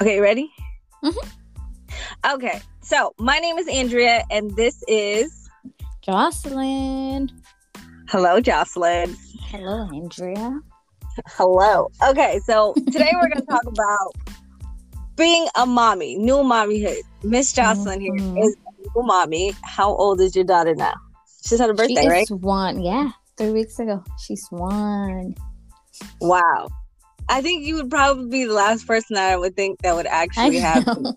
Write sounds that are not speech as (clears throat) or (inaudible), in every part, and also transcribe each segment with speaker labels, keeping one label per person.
Speaker 1: Okay, ready?
Speaker 2: Mhm.
Speaker 1: Okay, so my name is Andrea, and this is
Speaker 2: Jocelyn.
Speaker 1: Hello, Jocelyn.
Speaker 2: Hello, Andrea.
Speaker 1: Hello. Okay, so today we're going to talk (laughs) about being a mommy, new mommyhood. Miss Jocelyn
Speaker 2: Mhm.
Speaker 1: here is a new mommy. How old is your daughter now? She's had a birthday,
Speaker 2: she
Speaker 1: right?
Speaker 2: one. Yeah, three weeks ago. She's one.
Speaker 1: Wow. I think you would probably be the last person that I would think that would actually
Speaker 2: know. (laughs)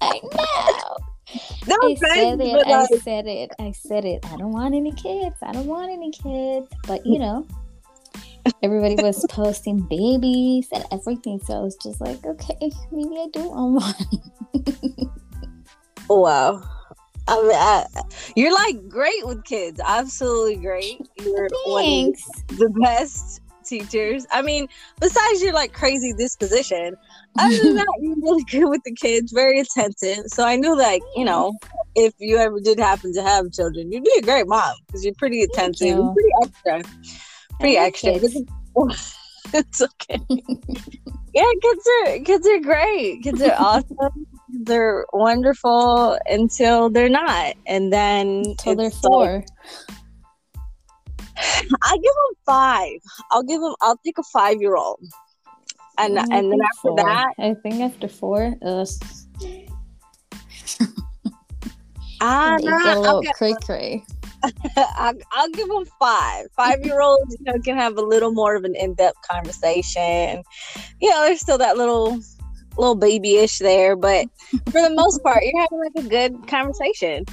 Speaker 2: I know.
Speaker 1: No
Speaker 2: I
Speaker 1: offense,
Speaker 2: said it. I
Speaker 1: like,
Speaker 2: said it. I said it. I don't want any kids. I don't want any kids. But you know, everybody was (laughs) posting babies and everything. So I was just like, okay, maybe I do want one. (laughs)
Speaker 1: wow. I mean, I, you're like great with kids. Absolutely great. You're
Speaker 2: Thanks.
Speaker 1: the best teachers. I mean, besides your like crazy disposition, other than (laughs) that, you're really good with the kids, very attentive. So I knew like, you know, if you ever did happen to have children, you'd be a great mom because you're pretty attentive,
Speaker 2: you.
Speaker 1: pretty extra. Pretty extra. (laughs) it's okay. yeah, kids are kids are great. Kids are (laughs) awesome. They're wonderful until they're not, and then
Speaker 2: Until they're
Speaker 1: like-
Speaker 2: four.
Speaker 1: I give them five. I'll give them. I'll take a five year old, and
Speaker 2: I
Speaker 1: and then after
Speaker 2: four.
Speaker 1: that,
Speaker 2: I think after four, uh,
Speaker 1: ah,
Speaker 2: they
Speaker 1: nah,
Speaker 2: get a little
Speaker 1: I'll,
Speaker 2: cray cray. (laughs)
Speaker 1: I'll, I'll give them five. Five year olds, you know, can have a little more of an in depth conversation. You know, there's still that little little babyish there, but for the most part, you're having like a good conversation.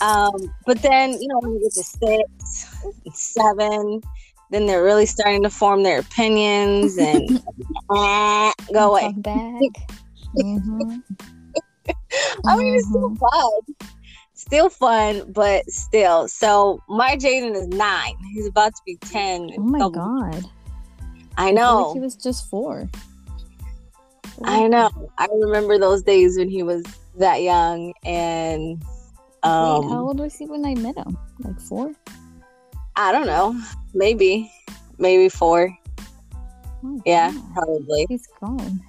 Speaker 1: Um, but then, you know, when you get to six, seven, then they're really starting to form their opinions and eh, (laughs) (laughs) go away.
Speaker 2: Mhm. (laughs)
Speaker 1: I mean, it's still
Speaker 2: Mhm.
Speaker 1: fun. Still fun, but still. So my Jaden is nine. He's about to be ten.
Speaker 2: Oh my god!
Speaker 1: I
Speaker 2: I
Speaker 1: know.
Speaker 2: like he was just four.
Speaker 1: I know. I remember those days when he was that young and
Speaker 2: Wait,
Speaker 1: um
Speaker 2: how old was he when I met him? Like four?
Speaker 1: I don't know. Maybe. Maybe four.
Speaker 2: Oh,
Speaker 1: Yeah,
Speaker 2: God.
Speaker 1: probably.
Speaker 2: He's grown.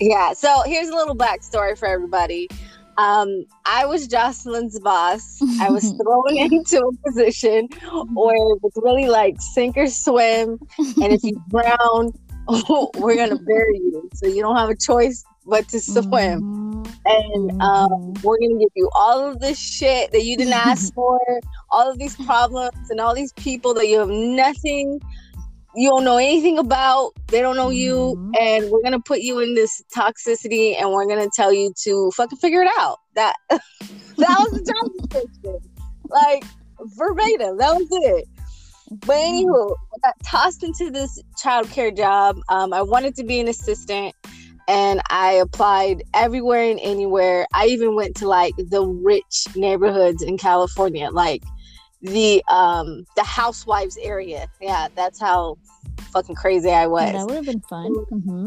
Speaker 1: Yeah. So here's a little backstory for everybody. Um, I was Jocelyn's boss. I was (laughs) thrown (laughs) into a position where it was really like sink or swim. And if you (laughs) drown, we're gonna bury you. So you don't have a choice but to swim.
Speaker 2: Mhm.
Speaker 1: And um,
Speaker 2: Mhm.
Speaker 1: we're gonna give you all of this shit that you didn't ask (laughs) for, all of these problems and all these people that you have nothing, you don't know anything about. They don't know you,
Speaker 2: Mhm.
Speaker 1: and we're gonna put you in this toxicity, and we're gonna tell you to fucking figure it out. That (laughs) that was the job description, like verbatim. That was it. But anywho, I got tossed into this childcare job. Um, I wanted to be an assistant, and I applied everywhere and anywhere. I even went to like the rich neighborhoods in California, like the um the housewives area. Yeah, that's how fucking crazy I was.
Speaker 2: That would have been fun. Mm-hmm.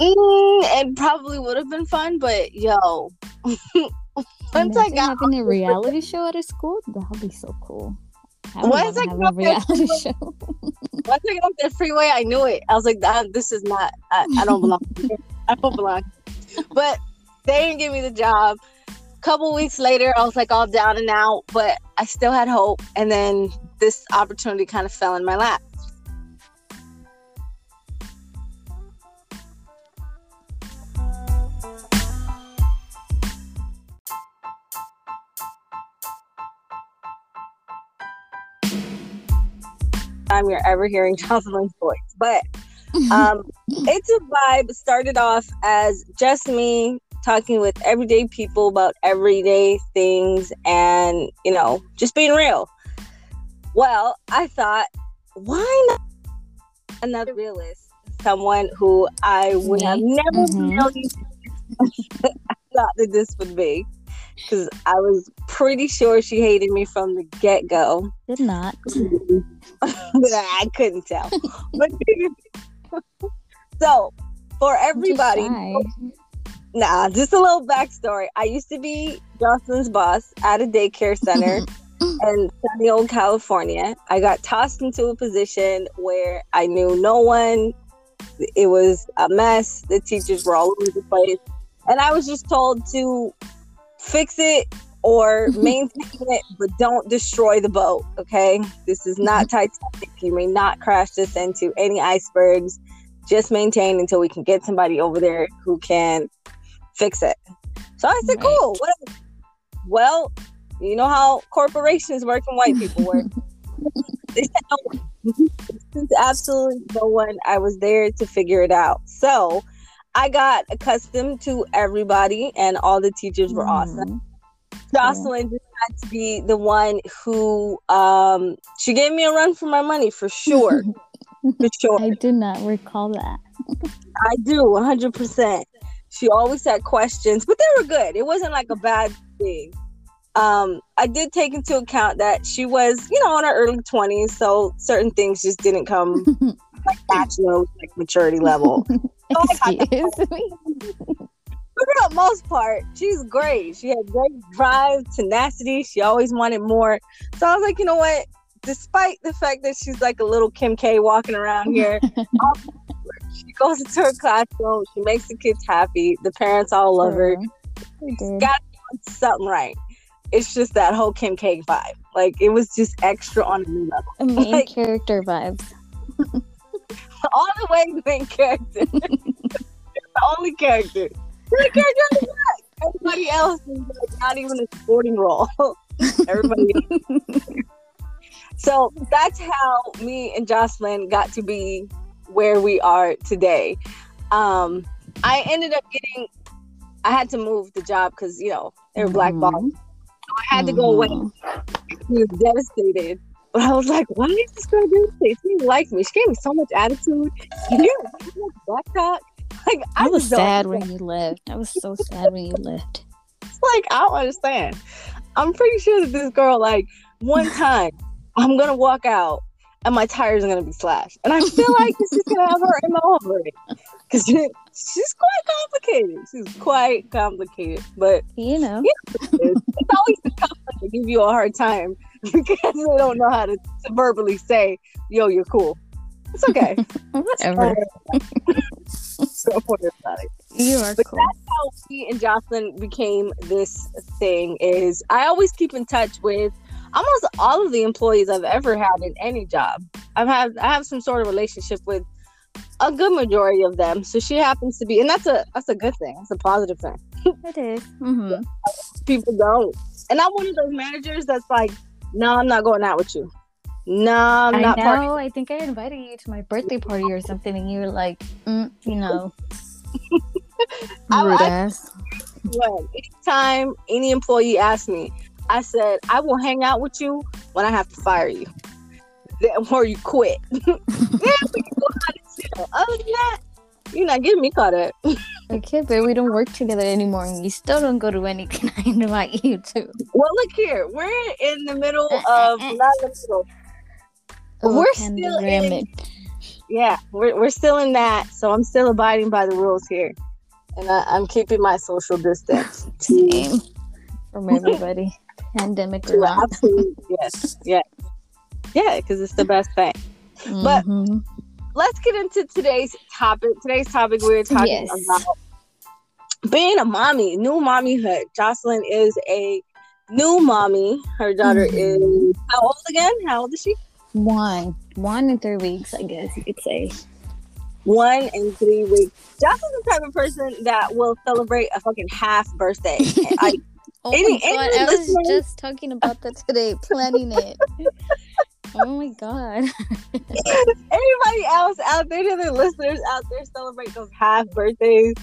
Speaker 1: Mm, it probably would have been fun, but yo, (laughs) once I got
Speaker 2: having a reality show at a school, that would be so cool. I
Speaker 1: Once I got (laughs)
Speaker 2: show.
Speaker 1: once I got off the freeway, I knew it. I was like, "Ah, "This is not. I, I don't belong. (laughs) I don't belong." But they didn't give me the job. A couple weeks later, I was like all down and out, but I still had hope. And then this opportunity kind of fell in my lap. Time you're ever hearing (laughs) Jocelyn's voice, but (laughs) um, it's a vibe. Started off as just me talking with everyday people about everyday things and, you know, just being real. Well, I thought, why not another realist? Someone who I would have never
Speaker 2: Mhm.
Speaker 1: known (laughs) thought that this would be. Because I was pretty sure she hated me from the get go.
Speaker 2: Did not. (laughs)
Speaker 1: but I couldn't tell. But (laughs) so for everybody, nah, just a little backstory. I used to be Jocelyn's boss at a daycare center (laughs) in sunny old California. I got tossed into a position where I knew no one. It was a mess. The teachers were all over the place. And I was just told to fix it or (laughs) maintain it, but don't destroy the boat. Okay. This is not mm-hmm. Titanic. You may not crash this into any icebergs. Just maintain until we can get somebody over there who can fix it. So I said, right. cool. Whatever. Well, you know how corporations work and white people work. (laughs) they said no Since absolutely no one. I was there to figure it out. So I got accustomed to everybody, and all the teachers were mm-hmm. awesome. Jocelyn just had to be the one who um she gave me a run for my money for sure. (laughs) for sure.
Speaker 2: I did not recall that.
Speaker 1: I do 100%. She always had questions, but they were good. It wasn't like a bad thing. Um, I did take into account that she was, you know, in her early 20s, so certain things just didn't come (laughs) like natural, like maturity level. (laughs) Oh, Excuse me. for the most part, she's great. She had great drive, tenacity. She always wanted more. So I was like, you know what? Despite the fact that she's like a little Kim K walking around here, (laughs) um, she goes into her classroom. She makes the kids happy. The parents all love her. She's got something right. It's just that whole Kim K vibe. Like it was just extra on a new level.
Speaker 2: Main like, character vibes. (laughs)
Speaker 1: all the way main character. (laughs) the only character. Everybody else is like not even a supporting role. (laughs) Everybody. so that's how me and Jocelyn got to be where we are today. Um, I ended up getting. I had to move the job because you know they were blackballed. Mm-hmm. So I had to go away. Mm-hmm. He was devastated. But I was like, why is this girl do this? She didn't like me. She gave me so much attitude. You back talk.
Speaker 2: Like I, I was sad when you left. I was so sad when you left.
Speaker 1: It's (laughs) like I don't understand. I'm pretty sure that this girl, like, one (laughs) time I'm gonna walk out and my tires are gonna be slashed, and I feel like she's gonna have her MO over it because she's quite complicated. She's quite complicated, but
Speaker 2: you know,
Speaker 1: it's, it's always the tough to give you a hard time because (laughs) they don't know how to, to verbally say, "Yo, you're cool." It's okay. (laughs)
Speaker 2: Whatever.
Speaker 1: so (laughs) about it.
Speaker 2: You are
Speaker 1: but
Speaker 2: cool.
Speaker 1: That's how me and Jocelyn became this thing. Is I always keep in touch with almost all of the employees I've ever had in any job. I've had I have some sort of relationship with a good majority of them. So she happens to be, and that's a that's a good thing. It's a positive thing.
Speaker 2: it is. Mm-hmm.
Speaker 1: People don't, and I'm one of those managers that's like, no, I'm not going out with you. No, I'm I not.
Speaker 2: know. I think I invited you to my birthday party or something, and you were like, mm, you know, (laughs) rude ass.
Speaker 1: Well, anytime any employee asks me, I said I will hang out with you when I have to fire you, then (laughs) or you quit. (laughs) then we Other than that, you're not getting me caught up.
Speaker 2: Okay, but we don't work together anymore, and you still don't go to anything I invite you to.
Speaker 1: Well, look here, we're in the middle uh, uh, of uh. not the middle oh, we're still in, yeah, we're, we're still in that. So I'm still abiding by the rules here, and I, am keeping my social distance. (laughs)
Speaker 2: Same from (laughs) everybody. Pandemic not.
Speaker 1: Absolutely, yes, yeah, yeah, because it's the best thing. (laughs) Mm-hmm. But let's get into today's topic. Today's topic we're talking yes. about being a mommy, new mommyhood. Jocelyn is a new mommy. Her daughter mm-hmm. is how old again? How old is she?
Speaker 2: One, one in three weeks, I guess you could say.
Speaker 1: One in three weeks. Jocelyn's the type of person that will celebrate a fucking half birthday. (laughs) I,
Speaker 2: oh any, my god, I was just talking about that today, planning it. Oh my god. (laughs)
Speaker 1: Anybody else out there, the listeners out there celebrate those half birthdays?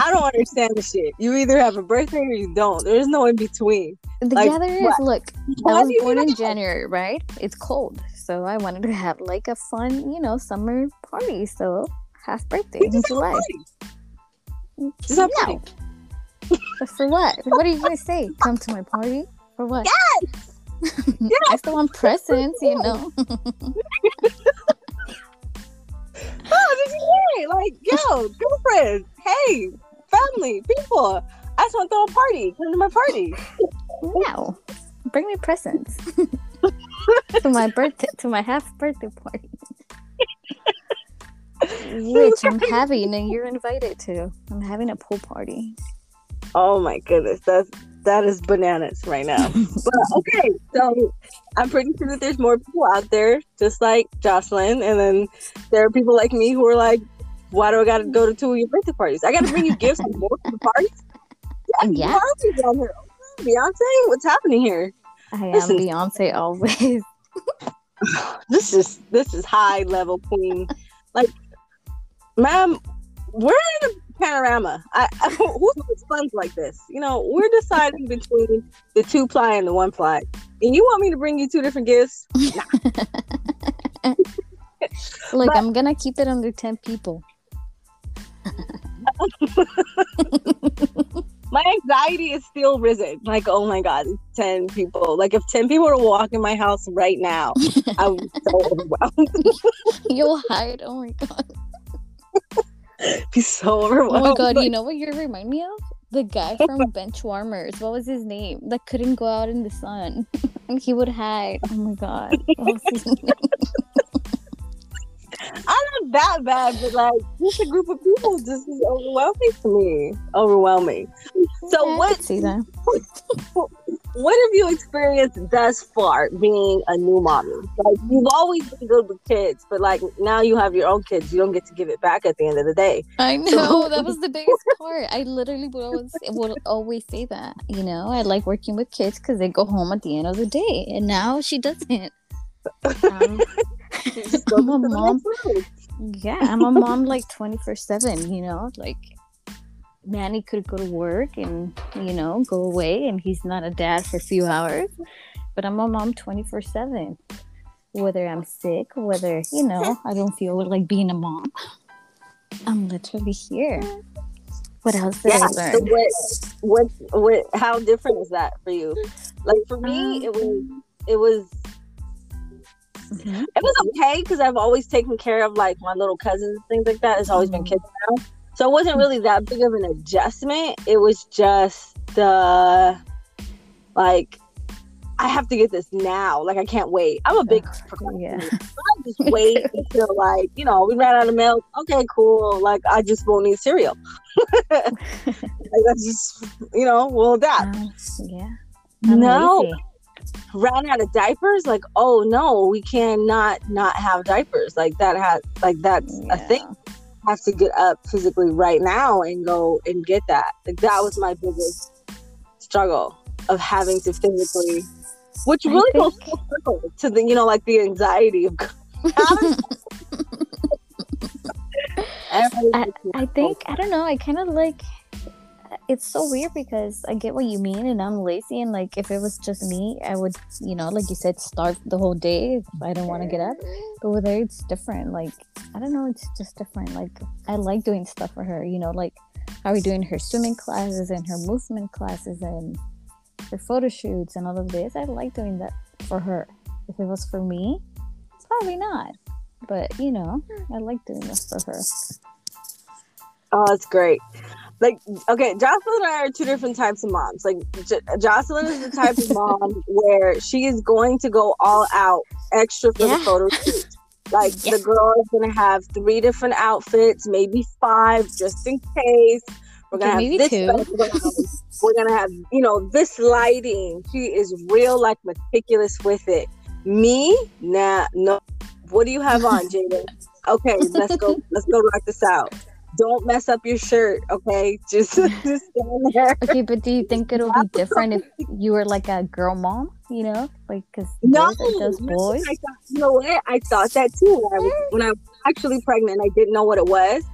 Speaker 1: I don't (laughs) understand the shit. You either have a birthday or you don't. There's no in between.
Speaker 2: The like, gather is look, I was born in January, right? It's cold so I wanted to have like a fun, you know, summer party. So half birthday in July. No. but for what? What are you gonna say? Come to my party? For what?
Speaker 1: Yes. (laughs)
Speaker 2: yes. I still want presents, you know. (laughs) (laughs)
Speaker 1: oh, did you hear it? Like, yo, girlfriend, hey, family, people. I just want to throw a party. Come to my party.
Speaker 2: No, bring me presents. to my birthday to my half birthday party. Which I'm having, and you're invited to. I'm having a pool party.
Speaker 1: Oh my goodness, that's that is bananas right now. (laughs) but okay, so I'm pretty sure that there's more people out there just like Jocelyn, and then there are people like me who are like, "Why do I got to go to two of your birthday parties? I got to bring you gifts and more to the parties." (laughs) Yeah, yeah. down here. Oh, Beyonce, what's happening here?
Speaker 2: I am this Beyonce always. (laughs) (sighs)
Speaker 1: this is this is high level queen. Like, ma'am, we're in a panorama. I, I (laughs) who makes funds like this? You know, we're deciding between the two ply and the one ply, and you want me to bring you two different gifts?
Speaker 2: Nah. (laughs) Look, but, I'm gonna keep it under ten people. (laughs)
Speaker 1: my anxiety is still risen. Like, oh my god, ten people. Like, if ten people were to walk in my house right now, I would be so overwhelmed.
Speaker 2: You'll hide. Oh my god. (laughs)
Speaker 1: be so overwhelmed.
Speaker 2: Oh my god, you know what you remind me of? The guy (laughs) from Benchwarmers. What was his name? That couldn't go out in the sun. and (laughs) he would hide. Oh my god.
Speaker 1: I'm not that bad, but like just a group of people just is overwhelming to me. Overwhelming. So yeah, what see that. What have you experienced thus far being a new mommy? Like you've always been good with kids, but like now you have your own kids, you don't get to give it back at the end of the day.
Speaker 2: I (laughs) know that was the biggest part. I literally would always would always say that. You know, I like working with kids because they go home at the end of the day, and now she doesn't. Um, (laughs) (laughs) I'm a mom. Yeah, I'm a mom like 24 7, you know, like Manny could go to work and, you know, go away and he's not a dad for a few hours, but I'm a mom 24 7. Whether I'm sick, whether, you know, I don't feel like being a mom, I'm literally here. What else did yeah, I learn?
Speaker 1: So what, what, what, how different is that for you? Like for me, um, it was, it was Mm-hmm. It was okay because I've always taken care of like my little cousins and things like that. It's always mm-hmm. been kids now. So it wasn't really that big of an adjustment. It was just the like I have to get this now. Like I can't wait. I'm a big yeah. I just wait (laughs) until like, you know, we ran out of milk. Okay, cool. Like I just won't need cereal. (laughs) like, that's just you know, we'll adapt.
Speaker 2: Uh, yeah.
Speaker 1: I'm no. Lazy ran out of diapers like oh no we cannot not have diapers like that has like that's yeah. a thing have to get up physically right now and go and get that. Like that was my biggest struggle of having to physically which really goes to the you know like the anxiety of (laughs) (laughs)
Speaker 2: I, I think I don't know I kind of like it's so weird because I get what you mean, and I'm lazy. And like, if it was just me, I would, you know, like you said, start the whole day if I don't want to get up. Mm-hmm. But with her, it's different. Like, I don't know, it's just different. Like, I like doing stuff for her, you know, like how we're doing her swimming classes and her movement classes and her photo shoots and all of this. I like doing that for her. If it was for me, probably not. But you know, I like doing this for her.
Speaker 1: Oh, that's great like okay jocelyn and i are two different types of moms. Like J- jocelyn is the type of mom (laughs) where she is going to go all out extra for yeah. the photo shoot. (laughs) Like yeah. the girl is gonna have three different outfits maybe five just in case. We're gonna have this we're gonna have you know this lighting. She is real like meticulous with it. Me? Nah no. What do you have on (laughs) jada? Okay let's go let's go rock this out don't mess up your shirt, okay? (laughs) Just, (laughs) just stand there.
Speaker 2: Okay, but do you think it'll be different if you were like a girl mom? You know, like because
Speaker 1: no, those boys. I thought, you know what? I thought that too when I was when I was actually pregnant. I didn't know what it was.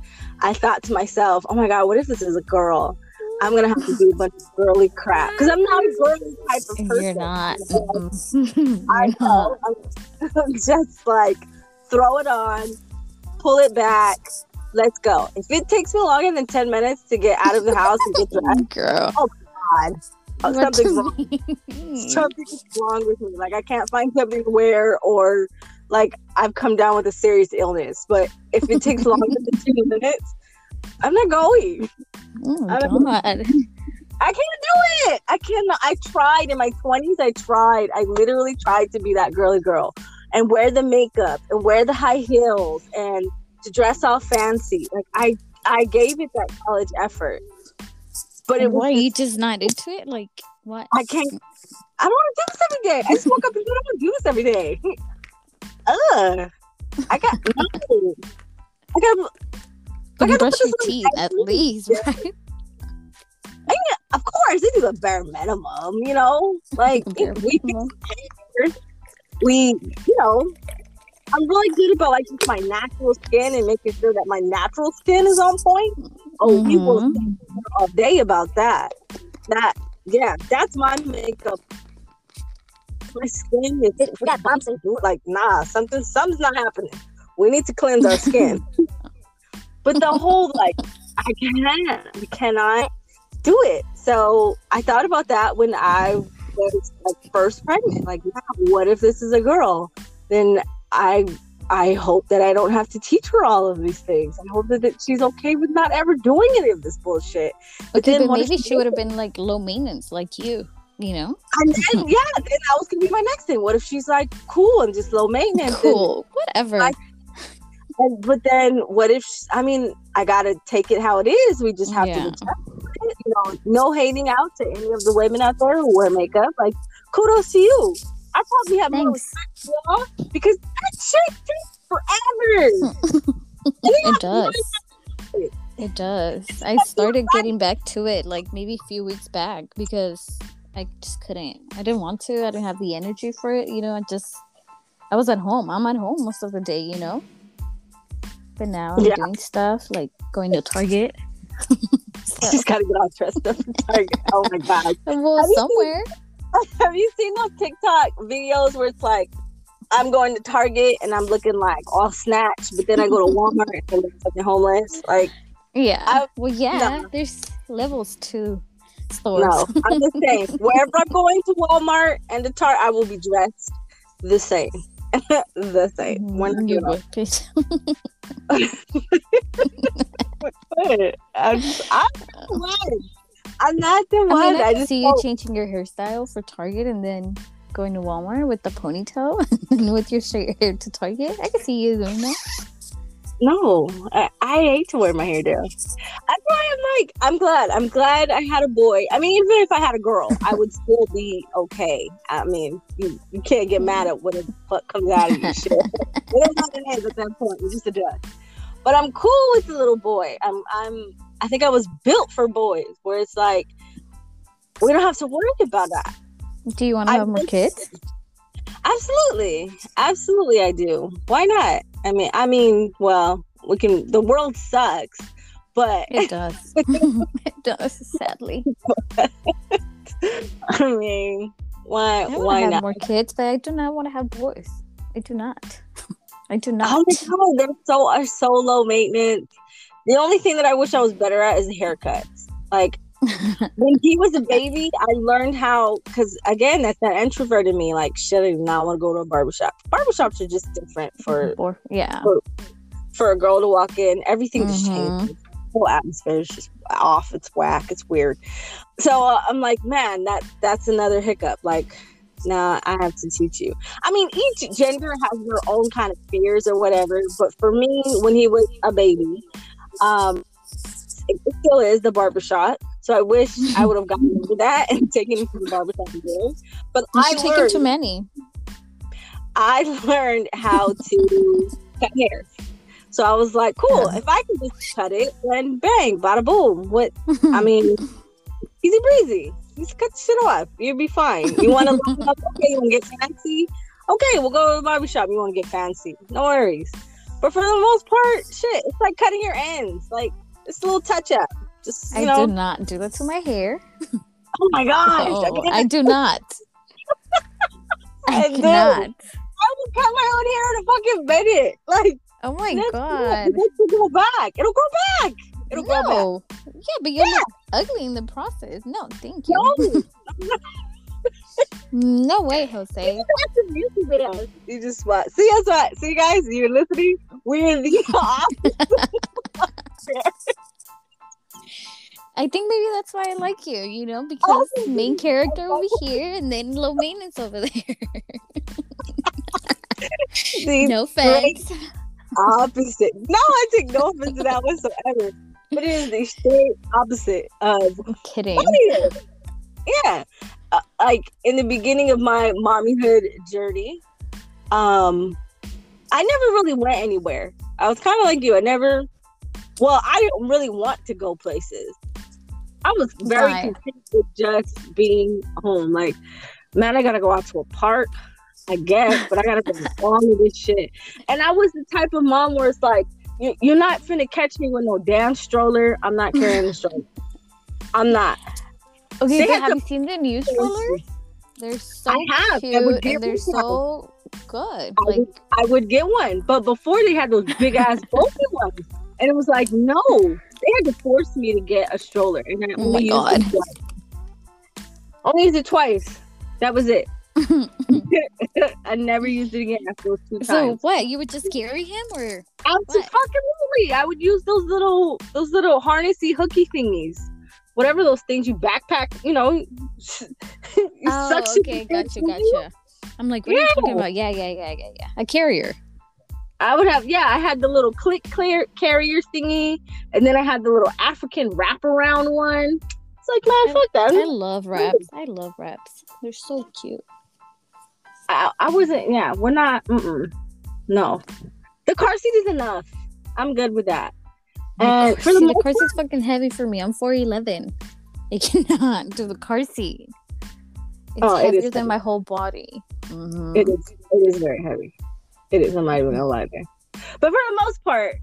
Speaker 1: I thought to myself, "Oh my god, what if this is a girl?" I'm gonna have to do a (laughs) bunch of girly crap because I'm not a girly type of person.
Speaker 2: You're not.
Speaker 1: I know. I'm just like throw it on, pull it back, let's go. If it takes me longer than 10 minutes to get out of the house and get dressed, (laughs)
Speaker 2: girl.
Speaker 1: Oh, God. Oh, something's wrong. something's wrong with me. Like, I can't find something to wear, or like, I've come down with a serious illness. But if it takes longer than 10 (laughs) minutes, I'm not going.
Speaker 2: Oh, God.
Speaker 1: I can't do it. I cannot. I tried in my 20s. I tried. I literally tried to be that girly girl and wear the makeup and wear the high heels and to dress all fancy. Like I I gave it that college effort. But it
Speaker 2: Why you just not into it? Like what?
Speaker 1: I can't I don't want to do this every day. I just woke up and said I want to do this every day. Ugh. I got (laughs) no. I got
Speaker 2: But
Speaker 1: I gotta
Speaker 2: brush your teeth at least, right? (laughs)
Speaker 1: I mean, of course they do the bare minimum, you know? Like we
Speaker 2: minimum.
Speaker 1: we you know I'm really good about like just my natural skin and making sure that my natural skin is on point. Oh, we will
Speaker 2: Mhm.
Speaker 1: all day about that. That yeah, that's my makeup. My skin is we got bumps and like nah, something something's not happening. We need to cleanse our skin. (laughs) but the whole like I can't, I cannot do it. So I thought about that when I was like first pregnant. Like, wow, what if this is a girl? Then I I hope that I don't have to teach her all of these things. I hope that, that she's okay with not ever doing any of this bullshit. But
Speaker 2: Okay,
Speaker 1: then
Speaker 2: but maybe
Speaker 1: she
Speaker 2: she would have been like low maintenance, like you. You know,
Speaker 1: And then, (laughs) yeah, then that was gonna be my next thing. What if she's like cool and just low maintenance?
Speaker 2: cool, whatever.
Speaker 1: I- and- but then, what if? sh- I mean, I gotta take it how it is. We just have
Speaker 2: Yeah.
Speaker 1: to. You know, no hating out to any of the women out there who wear makeup. Like, kudos to you. I probably have more
Speaker 2: Thanks.
Speaker 1: respect y'all because that shit takes forever. (laughs)
Speaker 2: It does. It does. I started getting back to it like maybe a few weeks back because I just couldn't. I didn't want to. I didn't have the energy for it. You know, I just I was at home. I'm at home most of the day. You know. But now I'm
Speaker 1: Yeah.
Speaker 2: doing stuff like going to Target. (laughs) so,
Speaker 1: Just gotta get all dressed up. and Target. Oh my god. (laughs)
Speaker 2: well,
Speaker 1: you seen-
Speaker 2: somewhere. (laughs)
Speaker 1: Have you seen those TikTok videos where it's like, I'm going to Target and I'm looking like all snatched, but then I go to (laughs) Walmart and I'm fucking homeless? Like,
Speaker 2: Yeah.
Speaker 1: I-
Speaker 2: well, yeah.
Speaker 1: no.
Speaker 2: There's levels to stores.
Speaker 1: no, I'm just (laughs) saying, wherever I'm going to Walmart and the Target, I will be dressed the same. the same. We're not
Speaker 2: Mm, you
Speaker 1: gonna-
Speaker 2: would, bitch.
Speaker 1: I'm, just, I'm not the one. I'm not the
Speaker 2: I mean, I
Speaker 1: I, just
Speaker 2: see you changing your hairstyle for Target and then going to Walmart with the ponytail (laughs) and with your straight hair to Target. I can see you doing that.
Speaker 1: No, I, I hate to wear my hair down. That's why I'm like, I'm glad. I'm glad I had a boy. I mean, even if I had a girl, I would still be okay. I mean, you, you can't get mad at what the fuck comes out of you. Shit. (laughs) Whatever it is at that point, you're just a dud. But I'm cool with the little boy. I'm, I'm. I think I was built for boys, where it's like we don't have to worry about that.
Speaker 2: Do you want to have more kids?
Speaker 1: Absolutely, absolutely, I do. Why not? I mean, I mean, well, we can. The world sucks, but
Speaker 2: It does. (laughs) (laughs) it does, sadly. (laughs)
Speaker 1: I mean, why?
Speaker 2: I
Speaker 1: Why
Speaker 2: have
Speaker 1: not?
Speaker 2: more kids, but I do not want to have boys. I do not. I do not.
Speaker 1: Oh my god, they're so are so low maintenance. The only thing that I wish I was better at is haircuts. Like (laughs) when he was a baby, I learned how because again, that's that introvert in me. Like, shit, I do not want to go to a barbershop. Barbershops are just different for
Speaker 2: Or- yeah.
Speaker 1: for a girl to walk in. Everything just
Speaker 2: Mhm.
Speaker 1: changes. The whole atmosphere is just off. It's whack. It's weird. So uh, I'm like, man, that that's another hiccup. Like, nah, I have to teach you. I mean, each gender has their own kind of fears or whatever. But for me, when he was a baby, um, it still is the barber barbershop. So I wish I (laughs) would have gotten into that and taken him to the barbershop again. But
Speaker 2: You
Speaker 1: I
Speaker 2: should take him
Speaker 1: learned,
Speaker 2: to many.
Speaker 1: I learned how to cut hair. So I was like, cool,
Speaker 2: Yeah.
Speaker 1: if I can just cut it, then bang, bada boom. What I (laughs) mean, easy breezy. Just cut the shit off. You'll be fine. You want to look (laughs) up? Okay, you want to get fancy? Okay, we'll go to the barbershop. You want to get fancy? No worries. But for the most part, shit, it's like cutting your ends. Like it's a little touch up. Just you
Speaker 2: I
Speaker 1: know.
Speaker 2: do not do that to my hair.
Speaker 1: Oh my gosh!
Speaker 2: Oh,
Speaker 1: I,
Speaker 2: I do not. (laughs) I
Speaker 1: I do.
Speaker 2: cannot.
Speaker 1: I will cut my own hair in a fucking minute. Like
Speaker 2: Oh my
Speaker 1: that's
Speaker 2: god.
Speaker 1: It will grow back. It'll grow back. It'll grow back.
Speaker 2: Yeah, but you look ugly in the process. No, thank you.
Speaker 1: No, (laughs)
Speaker 2: No way, Jose.
Speaker 1: that's a music video. You just what? See us what? See guys, you're listening. We're in the (laughs) office.
Speaker 2: I think maybe that's why I like you, you know, because
Speaker 1: Oh.
Speaker 2: main character over here and then low maintenance over there. (laughs)
Speaker 1: See,
Speaker 2: no offense.
Speaker 1: opposite. No, I take no offense to that whatsoever. But it is the straight opposite of
Speaker 2: I'm kidding.
Speaker 1: funnier. Yeah. Uh, like in the beginning of my mommyhood journey, um, I never really went anywhere. I was kind of like you. I never, well, I didn't really want to go places. I was very
Speaker 2: Why?
Speaker 1: content with just being home. Like, man, I gotta go out to a park, I guess, but I gotta go (laughs) along with this shit. And I was the type of mom where it's like, you, you're not finna catch me with no damn stroller. I'm not carrying a stroller. I'm not.
Speaker 2: Okay,
Speaker 1: have the-
Speaker 2: you seen the new strollers? They're so
Speaker 1: I have. I
Speaker 2: cute
Speaker 1: would get
Speaker 2: and they're so good.
Speaker 1: I
Speaker 2: Like
Speaker 1: would, I would get one, but before they had those big ass (laughs) bulky ones, and it was like, no, they had to force me to get a stroller, and I
Speaker 2: Oh
Speaker 1: only
Speaker 2: my
Speaker 1: used it twice. Only used it twice. That was it. (laughs) (laughs) I never used it again after those two times.
Speaker 2: so what? You would just carry him or
Speaker 1: Absolutely, I would use those little those little harnessy hooky thingies, whatever those things you backpack. You know, (laughs) you
Speaker 2: Oh, okay,
Speaker 1: things
Speaker 2: gotcha,
Speaker 1: you.
Speaker 2: gotcha. I'm like, what are you talking about? Yeah, yeah, yeah, yeah, yeah. A carrier.
Speaker 1: I would have, yeah, I had the little click clear carrier thingy, and then I had the little African wraparound one. It's like, man, fuck that.
Speaker 2: I love wraps. I love wraps. They're so cute.
Speaker 1: I, I wasn't, yeah, we're not, mm-mm. no. The car seat is enough. I'm good with that. And
Speaker 2: the
Speaker 1: for the
Speaker 2: the car seat's fucking heavy for me. I'm 4'11. (laughs) I cannot do the car seat. It's
Speaker 1: Oh, it is
Speaker 2: heavier than
Speaker 1: heavy.
Speaker 2: my whole body. Mhm.
Speaker 1: It is, it is very heavy. It is, I'm not even gonna lie there. But for the most part,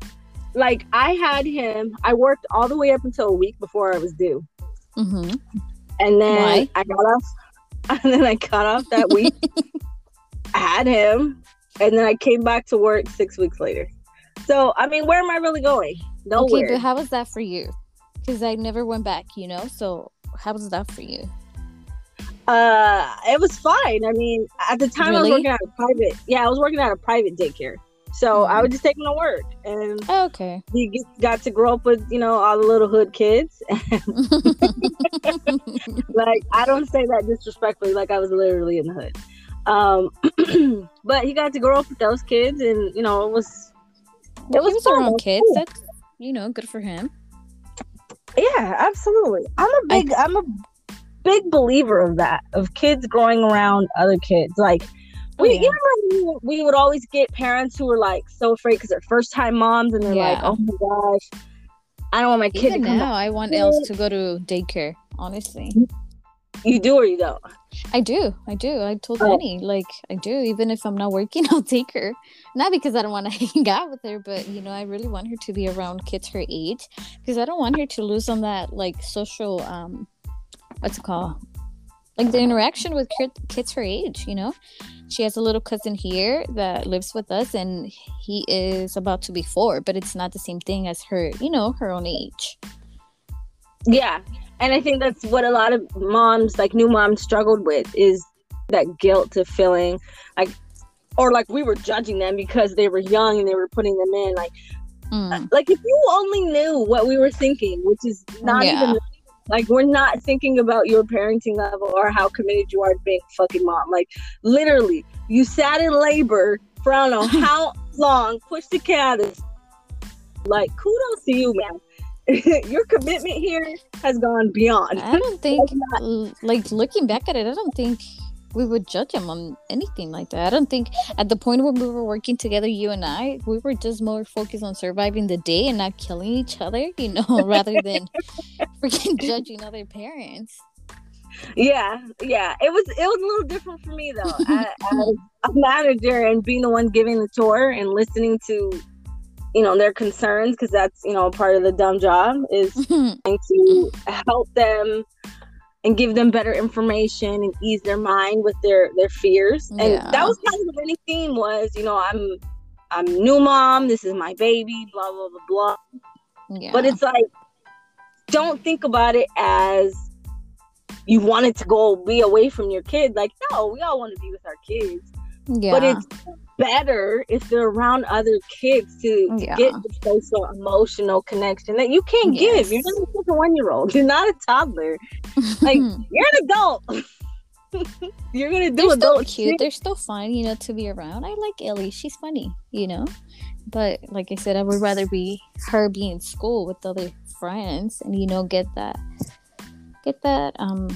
Speaker 1: like I had him, I worked all the way up until a week before I was due.
Speaker 2: Mhm.
Speaker 1: And then
Speaker 2: Why?
Speaker 1: I got off, (laughs) and then I got off that week. (laughs) I had him, and then I came back to work six weeks later. So I mean, where am I really going? Nowhere.
Speaker 2: Okay, but how was that for you? Because I never went back, you know? So how was that for you?
Speaker 1: uh, it was fine. I mean, at the time I was working at a private. Yeah, I was working at a private daycare. So I
Speaker 2: Mhm.
Speaker 1: would just take him to work, and
Speaker 2: Oh, okay.
Speaker 1: he get- got to grow up with you know all the little hood kids. (laughs) like I don't say that disrespectfully. Like I was literally in the hood. Um, (clears throat) but he got to grow up with those kids, and you know it was
Speaker 2: Well,
Speaker 1: was
Speaker 2: was around
Speaker 1: was
Speaker 2: kids.
Speaker 1: cool.
Speaker 2: That's you know good for him.
Speaker 1: Yeah, absolutely. I'm a big I'm a big believer of that, of kids growing around other kids. Like
Speaker 2: Oh,
Speaker 1: we
Speaker 2: yeah.
Speaker 1: you remember we, would always get parents who were like so afraid because they're first time moms and they're like, Oh my gosh, I don't want my kid
Speaker 2: Even
Speaker 1: to come
Speaker 2: now,
Speaker 1: back.
Speaker 2: I want Els to go to daycare. Honestly,
Speaker 1: You do or you don't.
Speaker 2: I do. I do. I told
Speaker 1: Oh.
Speaker 2: Annie, like, I do. Even if I'm not working, (laughs) I'll take her. Not because I don't want to (laughs) hang out with her, but you know, I really want her to be around kids her age because I don't want her to lose on that like social um, what's it called? Like the interaction with kids her age. You know, she has a little cousin here that lives with us, and he is about to be four, but it's not the same thing as her. You know, her own age.
Speaker 1: Yeah. And I think that's what a lot of moms, like new moms, struggled with is that guilt of feeling like, or like we were judging them because they were young and they were putting them in. Like,
Speaker 2: Mm.
Speaker 1: like if you only knew what we were thinking, which is not
Speaker 2: Yeah.
Speaker 1: even like we're not thinking about your parenting level or how committed you are to being a fucking mom. Like, literally, you sat in labor for I don't know (laughs) how long, pushed the cat. Like, kudos to you, man. (laughs) your commitment here has gone beyond.
Speaker 2: I don't (laughs) think,
Speaker 1: not-
Speaker 2: like looking back at it, I don't think we would judge him on anything like that. I don't think at the point when we were working together, you and I, we were just more focused on surviving the day and not killing each other, you know, (laughs) rather than freaking judging other parents.
Speaker 1: Yeah, yeah. It was it was a little different for me though. I, as a manager and being the one giving the tour and listening to, you know, their concerns because that's you know part of the dumb job is (laughs) hmm. to help them and give them better information and ease their mind with their their fears. And
Speaker 2: Yeah.
Speaker 1: that was kind of the running theme was you know I'm I'm new mom. This is my baby. Blah blah blah blah.
Speaker 2: yeah.
Speaker 1: But it's like, don't think about it as you wanted to go be away from your kid. Like, no, we all want to be with our kids.
Speaker 2: yeah.
Speaker 1: But it's better if they're around other kids to,
Speaker 2: Yeah.
Speaker 1: get the social emotional connection that you can't give. You're
Speaker 2: Yes.
Speaker 1: not a one year old. (laughs) You're not a toddler. Like, (laughs) you're an adult. (laughs) You're gonna do
Speaker 2: They're still
Speaker 1: adult
Speaker 2: cute.
Speaker 1: shit.
Speaker 2: They're still fun, you know, to be around. I like Ellie. She's funny, you know. But like I said, I would rather be her be in school with other friends and you know get that get that um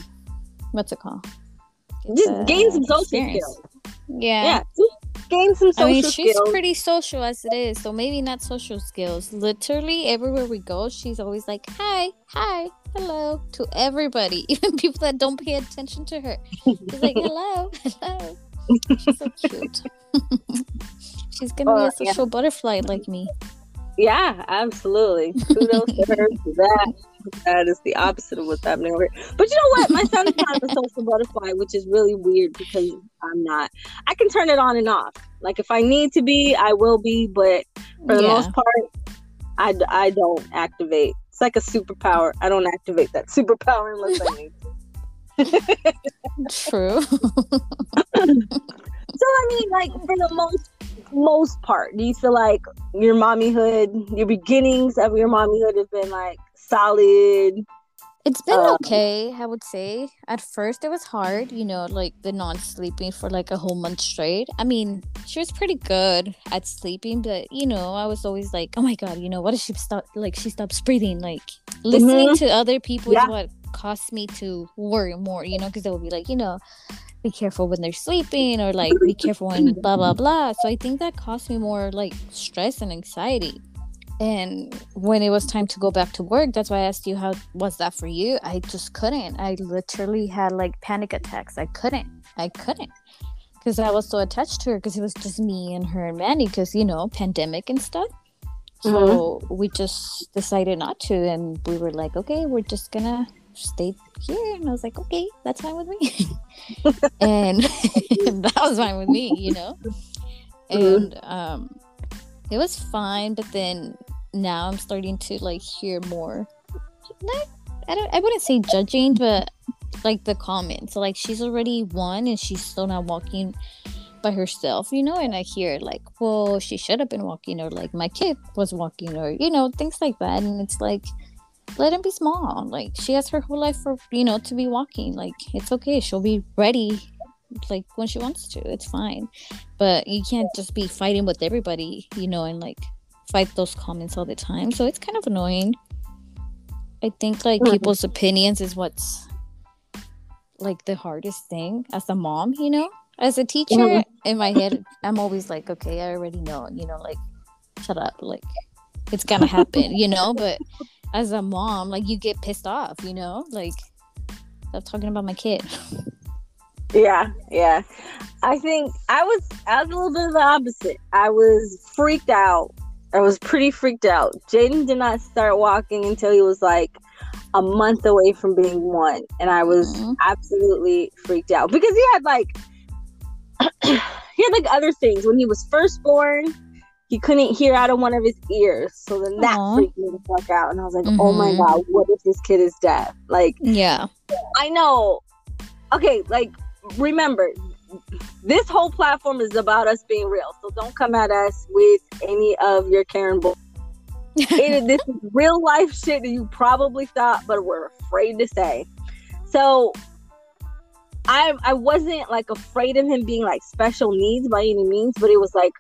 Speaker 2: what's it called? Get
Speaker 1: Just gain some social skills.
Speaker 2: Yeah.
Speaker 1: Yeah, gain some social
Speaker 2: I mean, she's
Speaker 1: skills.
Speaker 2: pretty social as it is, so maybe not social skills. Literally, everywhere we go, she's always like, "Hi, hi, hello" to everybody, (laughs) even people that don't pay attention to her. She's like, (laughs) "Hello, hello." She's so cute. (laughs) she's gonna
Speaker 1: Uh,
Speaker 2: be a
Speaker 1: yeah.
Speaker 2: social butterfly like me.
Speaker 1: Yeah, absolutely. Kudos to her for that. That is the opposite of what's happening over here. But you know what? My son is (laughs) kind of a social butterfly, which is really weird because I'm not. I can turn it on and off. Like if I need to be, I will be. But for the
Speaker 2: yeah,
Speaker 1: most part, I, I don't activate. It's like a superpower. I don't activate that superpower unless I need to.
Speaker 2: true. (laughs)
Speaker 1: So I mean, like for the most most part, do you feel like your mommyhood, your beginnings of your mommyhood have been like solid?
Speaker 2: It's been
Speaker 1: Um,
Speaker 2: okay, I would say. At first, it was hard, you know, like the non sleeping for like a whole month straight. I mean, she was pretty good at sleeping, but you know, I was always like, oh my god, you know, what if she stop like she stops breathing? Like listening to other people
Speaker 1: Yeah.
Speaker 2: is what caused me to worry more, you know, because they would be like, you know, be careful when they're sleeping or like be careful when (laughs) blah blah blah. So I think that caused me more like stress and anxiety. And when it was time to go back to work, that's why I asked you how was that for you? I just couldn't. I literally had like panic attacks. I couldn't. I couldn't. Because I was so attached to her because it was just me and her and Manny because, you know, pandemic and stuff. So we just decided not to. And we were like, okay, we're just going to stay here. And I was like, okay, that's fine with me. (laughs) and (laughs) that was fine with me, you know? And um, it was fine. But then now I'm starting to like hear more. Not, I don't. I wouldn't say judging, but like the comments. Like she's already one, and she's still not walking by herself, you know. And I hear like, well, she should have been walking, or like my kid was walking, or you know, things like that. And it's like, let him be small. Like she has her whole life for you know to be walking. Like it's okay. She'll be ready. Like when she wants to, it's fine. But you can't just be fighting with everybody, you know, and like fight those comments all the time. So it's kind of annoying. I think like
Speaker 1: Mhm.
Speaker 2: people's opinions is what's like the hardest thing as a mom, you know? As a teacher
Speaker 1: Mhm.
Speaker 2: in my head, I'm always like, okay, I already know, you know, like shut up, like it's gonna happen, you know, but as a mom, like you get pissed off, you know? Like stop talking about my kid.
Speaker 1: Yeah, yeah. I think I was I was a little bit of the opposite. I was freaked out. I was pretty freaked out. Jaden did not start walking until he was like a month away from being one, and I was
Speaker 2: Mhm.
Speaker 1: absolutely freaked out because he had like (clears throat) he had like other things when he was first born. He couldn't hear out of one of his ears, so then that
Speaker 2: Aw.
Speaker 1: freaked me the fuck out, and I was like, "Oh my
Speaker 2: Mhm.
Speaker 1: god, what if this kid is deaf?" Like,
Speaker 2: Yeah.
Speaker 1: I know. Okay, like remember, this whole platform is about us being real. So don't come at us with any of your Karen bull. (laughs) It- this is real life shit that you probably thought, but were afraid to say. So I I wasn't like afraid of him being like special needs by any means, but it was like,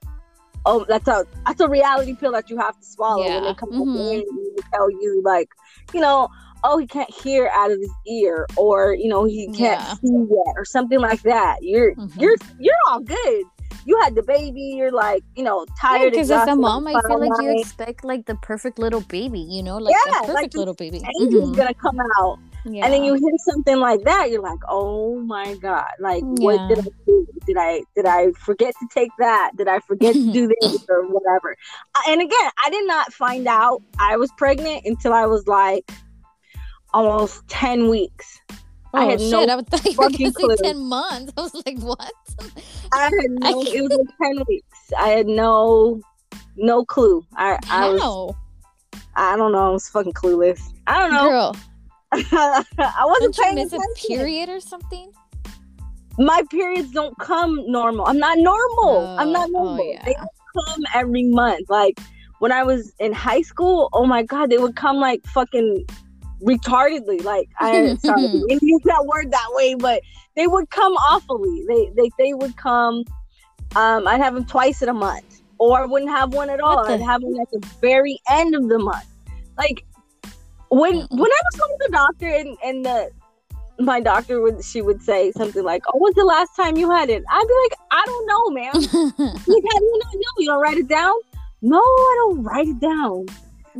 Speaker 1: oh, that's a that's a reality pill that you have to swallow when
Speaker 2: Yeah.
Speaker 1: they come
Speaker 2: Mhm.
Speaker 1: in and tell you like, you know, oh, he can't hear out of his ear, or you know, he can't
Speaker 2: Yeah.
Speaker 1: see yet, or something like that. You're
Speaker 2: Mhm.
Speaker 1: you're you're all good. You had the baby. You're like, you know, tired.
Speaker 2: because as a mom, I feel like you expect like the perfect little baby, you know, like
Speaker 1: Yeah, like
Speaker 2: perfect
Speaker 1: this
Speaker 2: little baby. Mhm.
Speaker 1: gonna come out.
Speaker 2: Yeah.
Speaker 1: and then you hear something like that you're like oh my god like what did i do did i did i forget to take that did i forget to do (laughs) this or whatever and again i did not find out i was pregnant until i was like almost 10 weeks
Speaker 2: oh,
Speaker 1: I had
Speaker 2: shit,
Speaker 1: no
Speaker 2: I would think (laughs) you
Speaker 1: fucking clue.
Speaker 2: ten months. (laughs) I was like, what?
Speaker 1: i had (laughs)
Speaker 2: I
Speaker 1: no it was like 10 weeks i had no no clue i i was i don't know i was fucking clueless i don't know
Speaker 2: girl?
Speaker 1: i wasn't
Speaker 2: Don't you
Speaker 1: paying
Speaker 2: miss a period or something?
Speaker 1: my periods don't come normal. I'm not normal. I'm not
Speaker 2: Oh, oh,
Speaker 1: normal.
Speaker 2: yeah.
Speaker 1: They don't come every month. Like when I was in high school, oh my god, they would come like fucking retardedly. Like I (laughs) sorry, didn't use that word that way, but they would come awfully. They they they would come. Um, I'd have them twice in a month, or I wouldn't have one at all.
Speaker 2: The-
Speaker 1: I'd have them at the very end of the month. Like when
Speaker 2: Mm-mm.
Speaker 1: when I was going to the doctor and and the my doctor would she would say something like, "Oh, when's the last time you had it?" I'd be like, "I don't know, man." (laughs) like, how do you not know? You don't write it down? No, I don't write it down.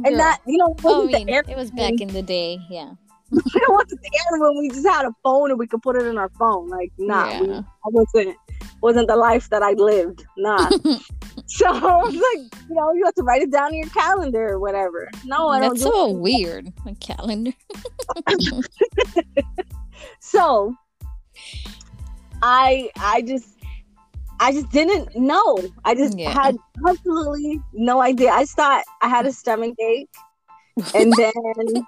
Speaker 1: And that you know, it
Speaker 2: Oh, I mean,
Speaker 1: the era
Speaker 2: it was back in the day. Yeah. (laughs)
Speaker 1: it wasn't want the era when we just had a phone and we could put it in our phone. Like, nah, we- I wasn't wasn't the life that I lived. Nah. (laughs) (laughs) so I was like, you know, you have to write it down in your calendar or whatever. No, I don't.
Speaker 2: That's
Speaker 1: do
Speaker 2: so weird. A calendar.
Speaker 1: So I I just I just didn't know. I just
Speaker 2: Yeah.
Speaker 1: had absolutely no idea. I just thought I had a stomach ache. And (laughs) then (laughs)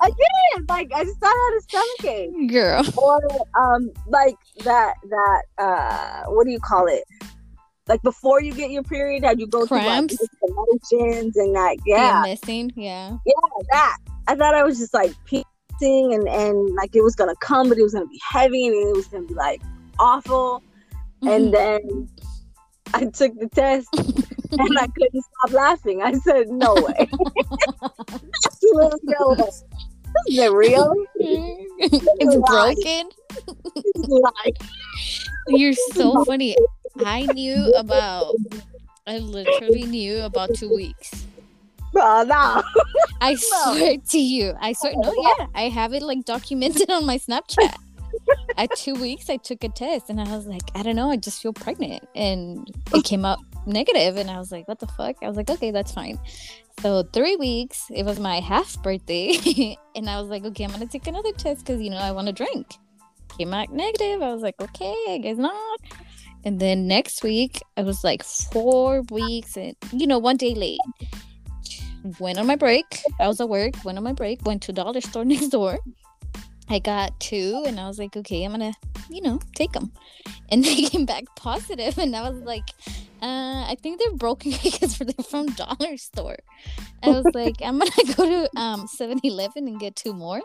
Speaker 1: I did. Like I just thought I had a stomach ache.
Speaker 2: Girl.
Speaker 1: Or um like that that uh what do you call it? Like before you get your period, how you go
Speaker 2: Cramps?
Speaker 1: through like motions and that
Speaker 2: Yeah.
Speaker 1: yeah,
Speaker 2: missing. Yeah.
Speaker 1: Yeah, that. I thought I was just like peeing and and like it was gonna come, but it was gonna be heavy and it was gonna be like awful.
Speaker 2: Mm-hmm.
Speaker 1: And then I took the test (laughs) and I couldn't stop laughing. I said, "No way, (laughs) Absolutely no way. Isn't real.
Speaker 2: it's
Speaker 1: lie.
Speaker 2: broken.
Speaker 1: Is lie."
Speaker 2: You're so funny. I knew about. I literally knew about two weeks.
Speaker 1: Oh, no.
Speaker 2: I (laughs) swear to you. I swear. No, yeah. I have it like documented on my Snapchat. At two weeks, I took a test and I was like, I don't know. I just feel pregnant. And it (laughs) came out negative, And I was like, what the fuck? I was like, okay, that's fine. So, three weeks, it was my half birthday. (laughs) and I was like, okay, I'm going to take another test because, you know, I want to drink. Came out negative. I was like, okay, I guess not. And then next week, I was like four weeks and, you know, one day late went on my break. I was at work, went on my break, went to dollar store (laughs) next door. I got two, and I was like, okay, I'm gonna, you know, take them. And (laughs) they came back positive, and I was like, uh, I think they're broken (laughs) because they're from dollar store. I was (laughs) like, I'm gonna go to um 7-Eleven and get two more,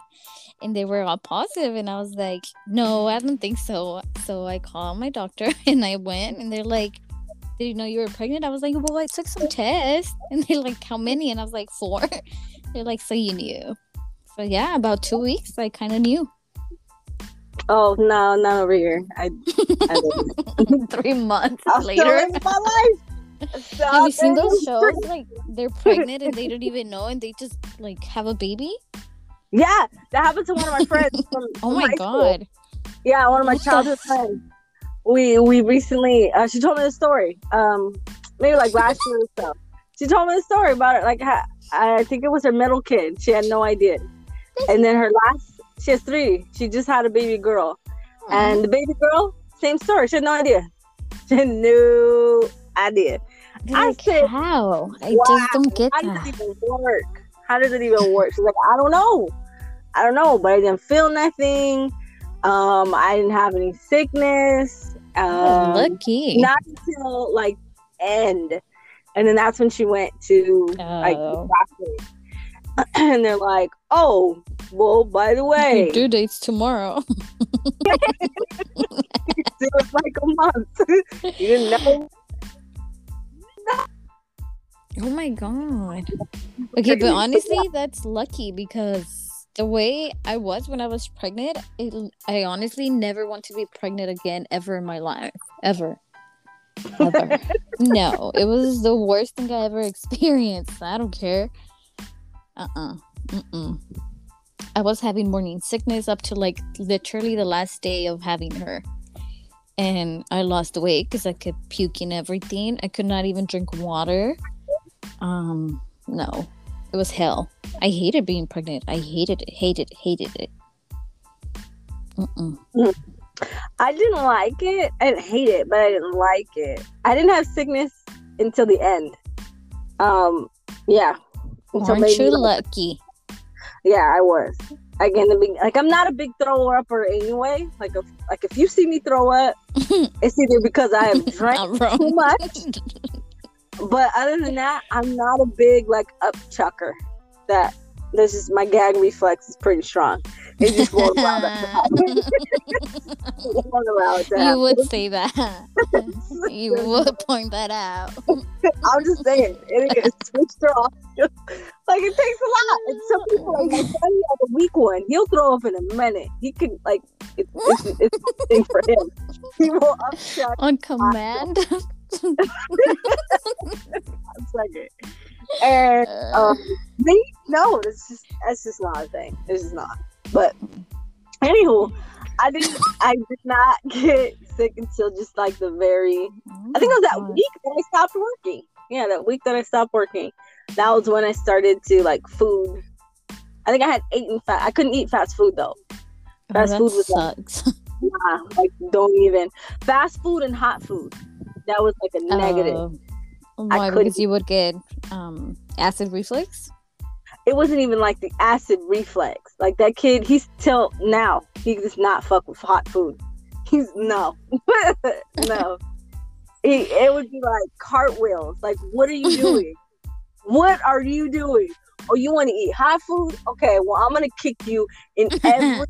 Speaker 2: and they were all positive, and I was like, no, I don't think so. So I called my doctor, and I went, and they're like, did you know you were pregnant? I was like, well, I took some tests. And they're like, how many? And I was like, four. They're like, so you knew. So yeah, about two weeks, I kind of knew.
Speaker 1: Oh no, not over here. I, I. (laughs)
Speaker 2: Three months
Speaker 1: I'm
Speaker 2: later.
Speaker 1: my life. Stop (laughs)
Speaker 2: Have you seen those shows? Like they're pregnant and they (laughs) don't even know, and they just like have a baby.
Speaker 1: Yeah, that happened to one of my friends. From,
Speaker 2: Oh my
Speaker 1: high school.
Speaker 2: god!
Speaker 1: Yeah, one of my childhood friends. We we recently uh, she told me the story. Um, maybe like last year or so. She told me the story about it. Like ha- I think it was her middle kid. She had no idea, and then her last. She has three. She just had a baby girl, and the baby girl, same story. She had no idea. (laughs) She had no idea. I
Speaker 2: like,
Speaker 1: said,
Speaker 2: how? I
Speaker 1: wow,
Speaker 2: just don't get
Speaker 1: How does it even work? How does it even work? She's like, I don't know. I don't know, but I didn't feel nothing. Um, I didn't have any sickness. Um,
Speaker 2: Lucky.
Speaker 1: not until like end, and then that's when she went to like
Speaker 2: Oh.
Speaker 1: doctor, (clears throat) and they're like, "Oh, well, by the way,
Speaker 2: due date's tomorrow. (laughs) (laughs)
Speaker 1: it was like a month. (laughs) you didn't know."
Speaker 2: Oh my god. Okay, but honestly, that's lucky because the way I was when I was pregnant, it, I honestly never want to be pregnant again ever in my life. Ever. Ever. no, it was the worst thing I ever experienced. I don't care. Uh uh-uh. uh. Mm-mm. I was having morning sickness up to like literally the last day of having her. And I lost weight because I kept puking everything. I could not even drink water. Um, no, it was hell. I hated being pregnant. I hated it, hated, it, hated it. Mm-mm.
Speaker 1: I didn't like it. I didn't hate it, but I didn't like it. I didn't have sickness until the end. Um, yeah. Until
Speaker 2: Aren't
Speaker 1: maybe
Speaker 2: you lucky?
Speaker 1: yeah, I was. Again, the big, like I'm not a big thrower upper anyway. Like if like if you see me throw up, (laughs) it's either because I have (laughs) drank too much. (laughs) But other than that, I'm not a big like up chucker. That this is my gag reflex is pretty strong. It just won't allow that.
Speaker 2: it allow it you would say that. (laughs) you would point that out.
Speaker 1: I'm just saying, it is switched off. (laughs) like it takes a lot. And some people like my son, has a weak one. He'll throw up in a minute. He can like it's it's, it's a thing for him. He will upchuck
Speaker 2: on command. (laughs)
Speaker 1: One second. And um, me, no, it's just that's just not a thing. It's just not. But anywho, I didn't. I did not (laughs) get sick until just like the very. I think it was that week that I stopped working. Yeah, that week that I stopped working. That was when I started to like food. I think I had eaten fat. I couldn't eat fast food though. Oh,
Speaker 2: fast oh, food was sucks. (laughs)
Speaker 1: Like, yeah, like don't even fast food and hot food. That was like a negative. Uh,
Speaker 2: why? Because you would get um, acid reflux.
Speaker 1: It wasn't even like the acid reflex. Like that kid, he's till now he does not fuck with hot food. He's no, (laughs) no. He, it would be like cartwheels. Like, what are you (laughs) doing? what are you doing? Oh, you want to eat hot food? Okay, well, I'm gonna kick you in (laughs) every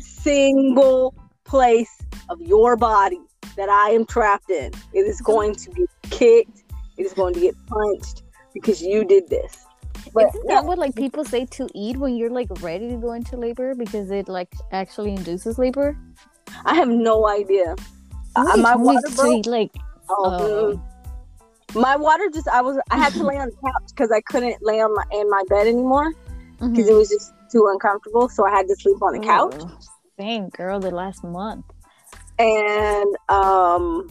Speaker 1: single place of your body that I am trapped in. It is going to be kicked. Is going to get punched because you did this.
Speaker 2: But Isn't that what like people say to eat when you're like ready to go into labor because it like actually induces labor?
Speaker 1: I have no idea. Uh, my water broke.
Speaker 2: like oh.
Speaker 1: Um, my water just I was I had to lay on the couch because I couldn't lay on my in my bed anymore because mm-hmm. it was just too uncomfortable. So I had to sleep on the couch. Oh,
Speaker 2: dang, girl, the last month.
Speaker 1: And um,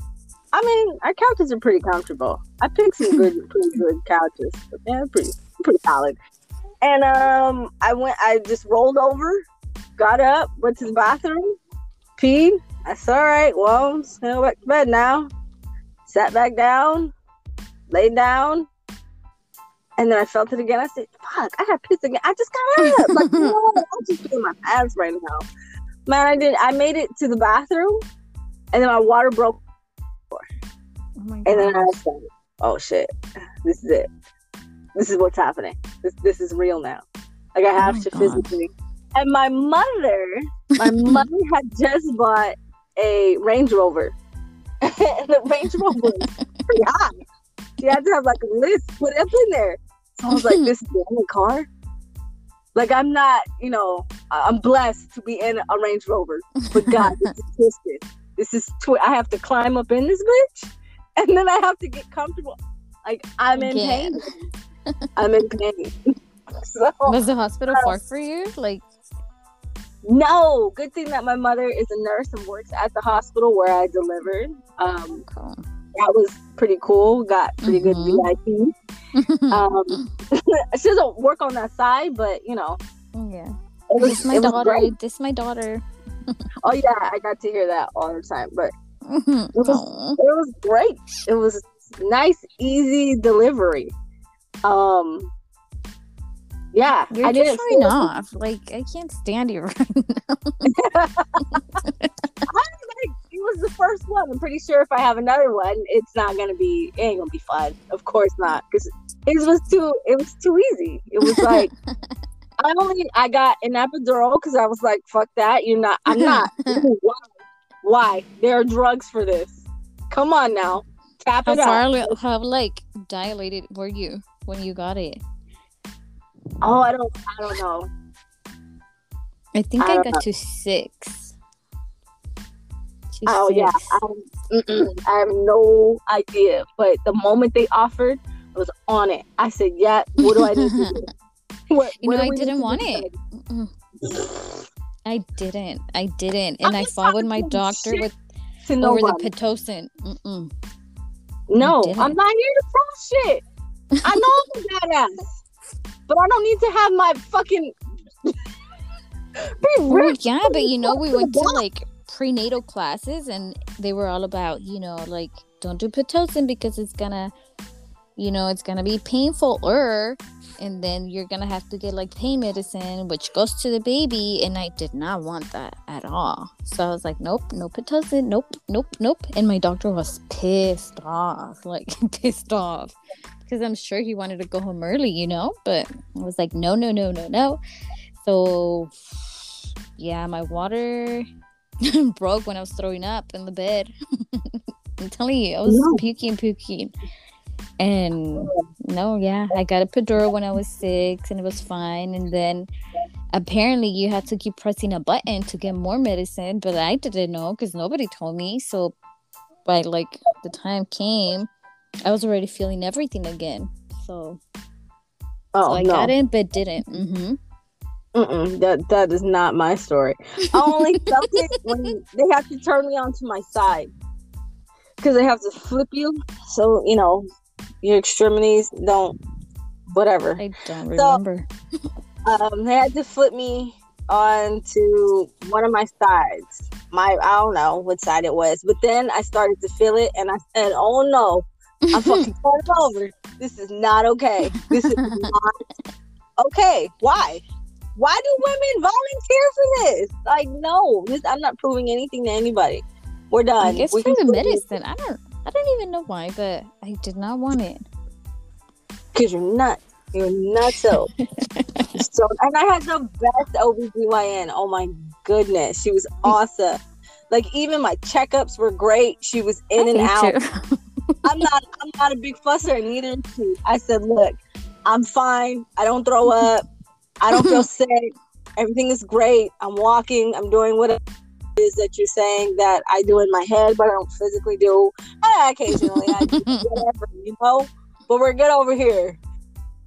Speaker 1: I mean, our couches are pretty comfortable. I picked some good, (laughs) pretty good couches. Yeah, pretty, pretty solid. And um, I went. I just rolled over, got up, went to the bathroom, peed. I said, "All right, well, go back to bed now." Sat back down, laid down, and then I felt it again. I said, "Fuck, I got pissed again." I just got up. Like, you know (laughs) what? I'm just doing my pants right now. Man, I did. I made it to the bathroom, and then my water broke. Oh and then I said, "Oh shit, this is it. This is what's happening. This this is real now. Like I oh have oh to physically." And my mother, my (laughs) mother had just bought a Range Rover, (laughs) and the Range Rover was pretty high. She had to have like a list put up in there. So I was like, "This (laughs) is the only car." Like I'm not, you know, I'm blessed to be in a Range Rover, but God, this is twisted. This is twi- I have to climb up in this bitch, (laughs) and then I have to get comfortable. Like I'm in pain. I'm in pain. (laughs)
Speaker 2: so, was the hospital uh, far for you? Like,
Speaker 1: no. Good thing that my mother is a nurse and works at the hospital where I delivered. Um, cool. That was pretty cool. Got pretty mm-hmm. good VIP. (laughs) um, she doesn't work on that side, but you know.
Speaker 2: Yeah. It was, this my daughter. This my daughter
Speaker 1: oh yeah, I got to hear that all the time. But it was (laughs) it was great. It was nice, easy delivery. Um, yeah,
Speaker 2: You're I didn't showing off. Like I can't stand you (laughs) right now. (laughs)
Speaker 1: it was the first one. I'm pretty sure if I have another one, it's not gonna be. It ain't gonna be fun. Of course not, because it was too. It was too easy. It was like I only I got an epidural because I was like, fuck that. You're not I'm not. Why? Why? There are drugs for this. Come on now. Tap
Speaker 2: how
Speaker 1: it
Speaker 2: far,
Speaker 1: out.
Speaker 2: How like dilated were you when you got it?
Speaker 1: Oh, I don't I don't know.
Speaker 2: I think I, I got know. to six.
Speaker 1: To oh six. yeah, I, I have no idea. But the moment they offered, I was on it. I said, "Yeah, what do I need to do?" (laughs)
Speaker 2: What, you know, I didn't want it. I didn't. I didn't, and I followed my doctor with over the pitocin. Mm-mm.
Speaker 1: No, I'm not here to prove shit. I know I'm a badass, but I don't need to have my fucking. (laughs)
Speaker 2: well, yeah, but you know, we went to like prenatal classes, and they were all about you know like don't do pitocin because it's gonna, you know, it's gonna be painful or and then you're gonna have to get like pain medicine which goes to the baby and i did not want that at all so i was like nope nope it doesn't nope nope nope and my doctor was pissed off (laughs) like pissed off because I'm sure he wanted to go home early, you know. But I was like, no, no, no, no, no. So yeah, my water (laughs) broke when I was throwing up in the bed. (laughs) I'm telling you, I was puking, puking. And no, yeah, I got epidural when I was six and it was fine. And then apparently you had to keep pressing a button to get more medicine, but I didn't know because nobody told me. So by like the time came, I was already feeling everything again. So, oh, so I no. got it, but didn't. Mm-hmm.
Speaker 1: Mm-mm, that that is not my story. I only felt it when they have to turn me onto my side because they have to flip you, so you know your extremities don't whatever.
Speaker 2: I don't remember.
Speaker 1: So, um, they had to flip me onto one of my sides. My I don't know what side it was, but then I started to feel it, and I said, "Oh no, I'm (laughs) fucking falling over. This is not okay. This is (laughs) not okay. Why? Why do women volunteer for this? Like, no, this, I'm not proving anything to anybody. We're done. I
Speaker 2: guess we for the medicine. I don't. I don't even know why, but I did not want it.
Speaker 1: Cause you're nuts. You're nuts. So, (laughs) so, and I had the best OBGYN. Oh my goodness, she was awesome. Like even my checkups were great. She was in I and out. (laughs) I'm not. I'm not a big fusser, and neither is she. I said, look, I'm fine. I don't throw up. I don't feel (laughs) sick. Everything is great. I'm walking. I'm doing what is that you're saying that I do in my head, but I don't physically do. I occasionally I do (laughs) whatever, you know. But we're good over here.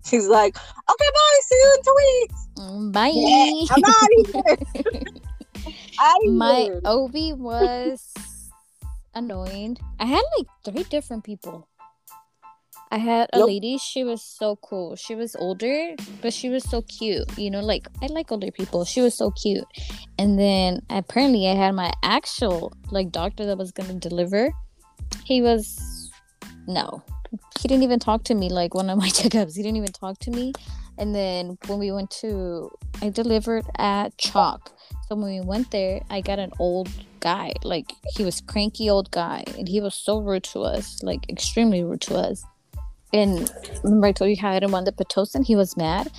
Speaker 1: She's like, okay, bye. See you in two weeks.
Speaker 2: Mm, bye. Yeah, I'm out of (laughs) here. my here. OB was annoying. I had like three different people. I had a lady, she was so cool. She was older, but she was so cute. You know, like I like older people. She was so cute. And then apparently I had my actual like doctor that was gonna deliver. He was no. He didn't even talk to me like one of my (laughs) checkups. He didn't even talk to me. And then when we went to I delivered at Chalk. So when we went there, I got an old guy. Like he was cranky old guy and he was so rude to us, like extremely rude to us and remember I told you how I didn't want the pitocin? He was mad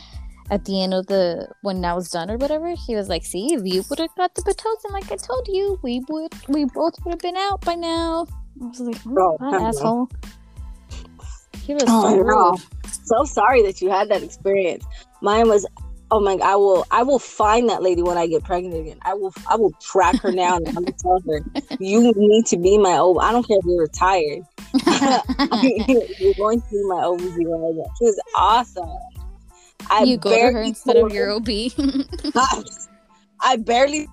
Speaker 2: at the end of the when I was done or whatever. He was like, "See, if you would have got the pitocin, like I told you, we would, we both would have been out by now." I was like, "Oh, oh asshole."
Speaker 1: He was oh, so. So sorry that you had that experience. Mine was oh my I will I will find that lady when I get pregnant again. I will I will track her down and I'm gonna tell her you need to be my old I don't care if you're retired. (laughs) you're going to be my OBGYN again. She was awesome.
Speaker 2: I you go to her instead of your OB. (laughs)
Speaker 1: I, I barely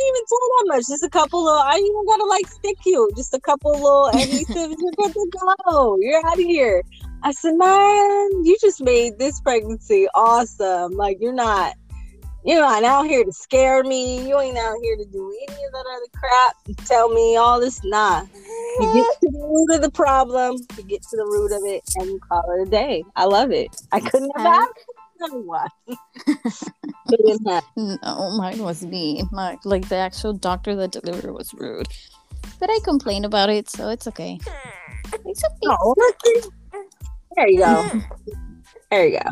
Speaker 1: even told that much. Just a couple of I even gotta like stick you. Just a couple little adhesives. You're good to go. You're out of here. I said, man, you just made this pregnancy awesome. Like you're not, you're not out here to scare me. You ain't out here to do any of that other crap. You tell me all this. Nah, you get to the root of the problem. You get to the root of it, and you call it a day. I love it. I couldn't have asked anyone. (laughs) (laughs)
Speaker 2: no, mine was me. My like the actual doctor that delivered was rude, but I complained about it, so it's okay. (laughs) It's okay. Oh,
Speaker 1: there you go. There you go.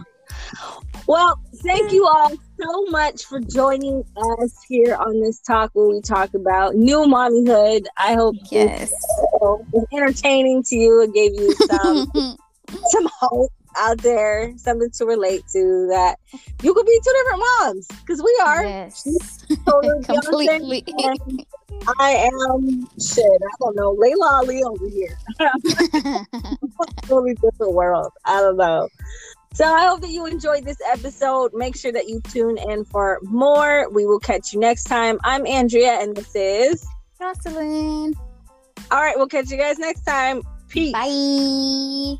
Speaker 1: Well, thank you all so much for joining us here on this talk where we talk about new mommyhood. I hope
Speaker 2: yes.
Speaker 1: was entertaining to you. It gave you some (laughs) some hope out there, something to relate to that you could be two different moms because we are.
Speaker 2: Yes. Totally (laughs) Completely.
Speaker 1: I am shit. I don't know. Laila Ali over here. (laughs) totally different world. I don't know. So I hope that you enjoyed this episode. Make sure that you tune in for more. We will catch you next time. I'm Andrea, and this is
Speaker 2: Jocelyn.
Speaker 1: All right, we'll catch you guys next time. Peace.
Speaker 2: Bye.